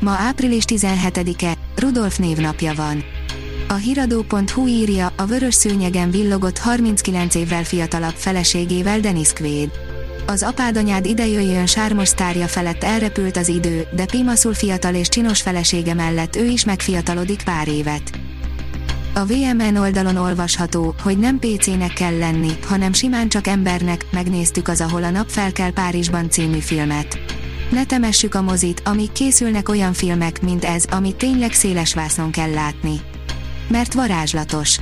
Ma április 17-e, Rudolf névnapja van. A hiradó.hu írja, a vörös szőnyegen villogott 39 évvel fiatalabb feleségével Dennis Quaid. Az apádanyád idejöjjön sármos sztárja felett elrepült az idő, de Pimaszul fiatal és csinos felesége mellett ő is megfiatalodik pár évet. A VMN oldalon olvasható, hogy nem PC-nek kell lenni, hanem simán csak embernek, megnéztük az Ahol a nap felkel Párizsban című filmet. Ne temessük a mozit, amíg készülnek olyan filmek, mint ez, amit tényleg széles vászon kell látni. Mert varázslatos.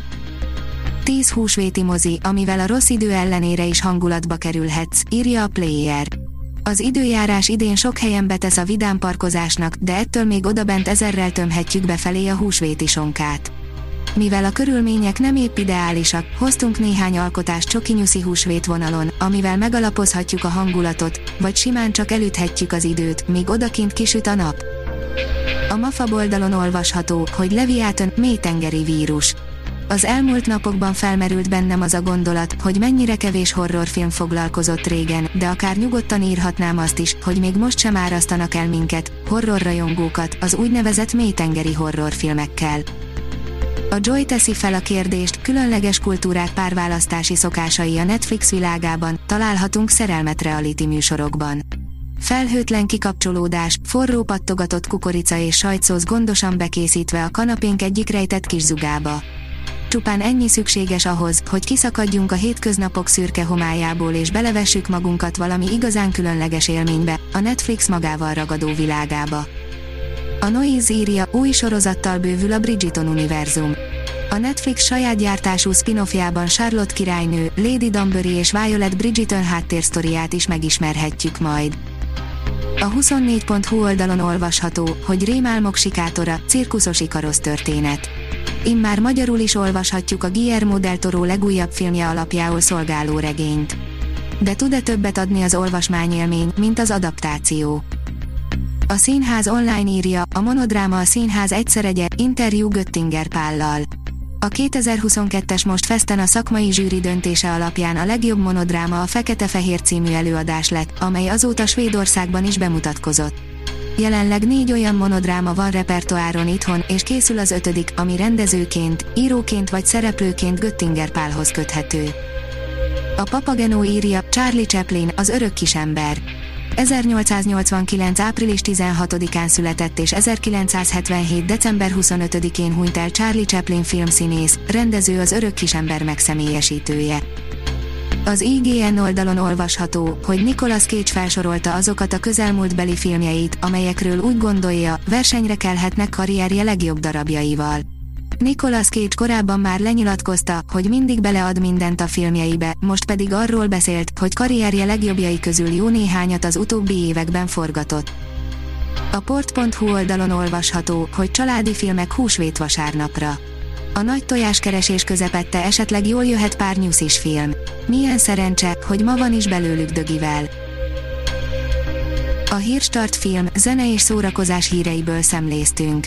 10 húsvéti mozi, amivel a rossz idő ellenére is hangulatba kerülhetsz, írja a Player. Az időjárás idén sok helyen betesz a vidám parkozásnak, de ettől még odabent ezerrel tömhetjük befelé a húsvéti sonkát. Mivel a körülmények nem épp ideálisak, hoztunk néhány alkotást csokinyuszi húsvét vonalon, amivel megalapozhatjuk a hangulatot, vagy simán csak elüthetjük az időt, míg odakint kisüt a nap. A MAFA oldalon olvasható, hogy Leviathan mélytengeri vírus. Az elmúlt napokban felmerült bennem az a gondolat, hogy mennyire kevés horrorfilm foglalkozott régen, de akár nyugodtan írhatnám azt is, hogy még most sem árasztanak el minket, horrorrajongókat, az úgynevezett mélytengeri horrorfilmekkel. A Joy teszi fel a kérdést, különleges kultúrák párválasztási szokásai a Netflix világában, találhatunk szerelmet reality műsorokban. Felhőtlen kikapcsolódás, forró pattogatott kukorica és sajtszósz gondosan bekészítve a kanapénk egyik rejtett kis zugába. Csupán ennyi szükséges ahhoz, hogy kiszakadjunk a hétköznapok szürke homályából és belevessük magunkat valami igazán különleges élménybe, a Netflix magával ragadó világába. A Noise írja, új sorozattal bővül a Bridgerton univerzum. A Netflix saját gyártású spin-offjában Charlotte királynő, Lady Danbury és Violet Bridgerton háttérsztoriát is megismerhetjük majd. A 24.hu oldalon olvasható, hogy rémálmok sikátora, cirkuszos ikarosz történet. Immár magyarul is olvashatjuk a Guillermo del Toro legújabb filmje alapjául szolgáló regényt. De tud-e többet adni az olvasmányélmény, mint az adaptáció? A színház online írja, a monodráma a színház egyszeregye, interjú Göttinger Pállal. A 2022-es Most Festen a szakmai zsűri döntése alapján a legjobb monodráma a Fekete-Fehér című előadás lett, amely azóta Svédországban is bemutatkozott. Jelenleg négy olyan monodráma van repertoáron itthon, és készül az ötödik, ami rendezőként, íróként vagy szereplőként Göttinger Pálhoz köthető. A Papageno írja, Charlie Chaplin, az örök kisember. 1889. április 16-án született és 1977. december 25-én hunyt el Charlie Chaplin filmszínész, rendező az örök kisember megszemélyesítője. Az IGN oldalon olvasható, hogy Nicolas Cage felsorolta azokat a közelmúltbeli filmjeit, amelyekről úgy gondolja, versenyre kelhetnek karrierje legjobb darabjaival. Nicolas Cage korábban már lenyilatkozta, hogy mindig belead mindent a filmjeibe, most pedig arról beszélt, hogy karrierje legjobbjai közül jó néhányat az utóbbi években forgatott. A port.hu oldalon olvasható, hogy családi filmek húsvét vasárnapra. A nagy tojáskeresés közepette esetleg jól jöhet pár nyuszis film. Milyen szerencse, hogy ma van is belőlük dögivel. A Hírstart film, zene és szórakozás híreiből szemléztünk.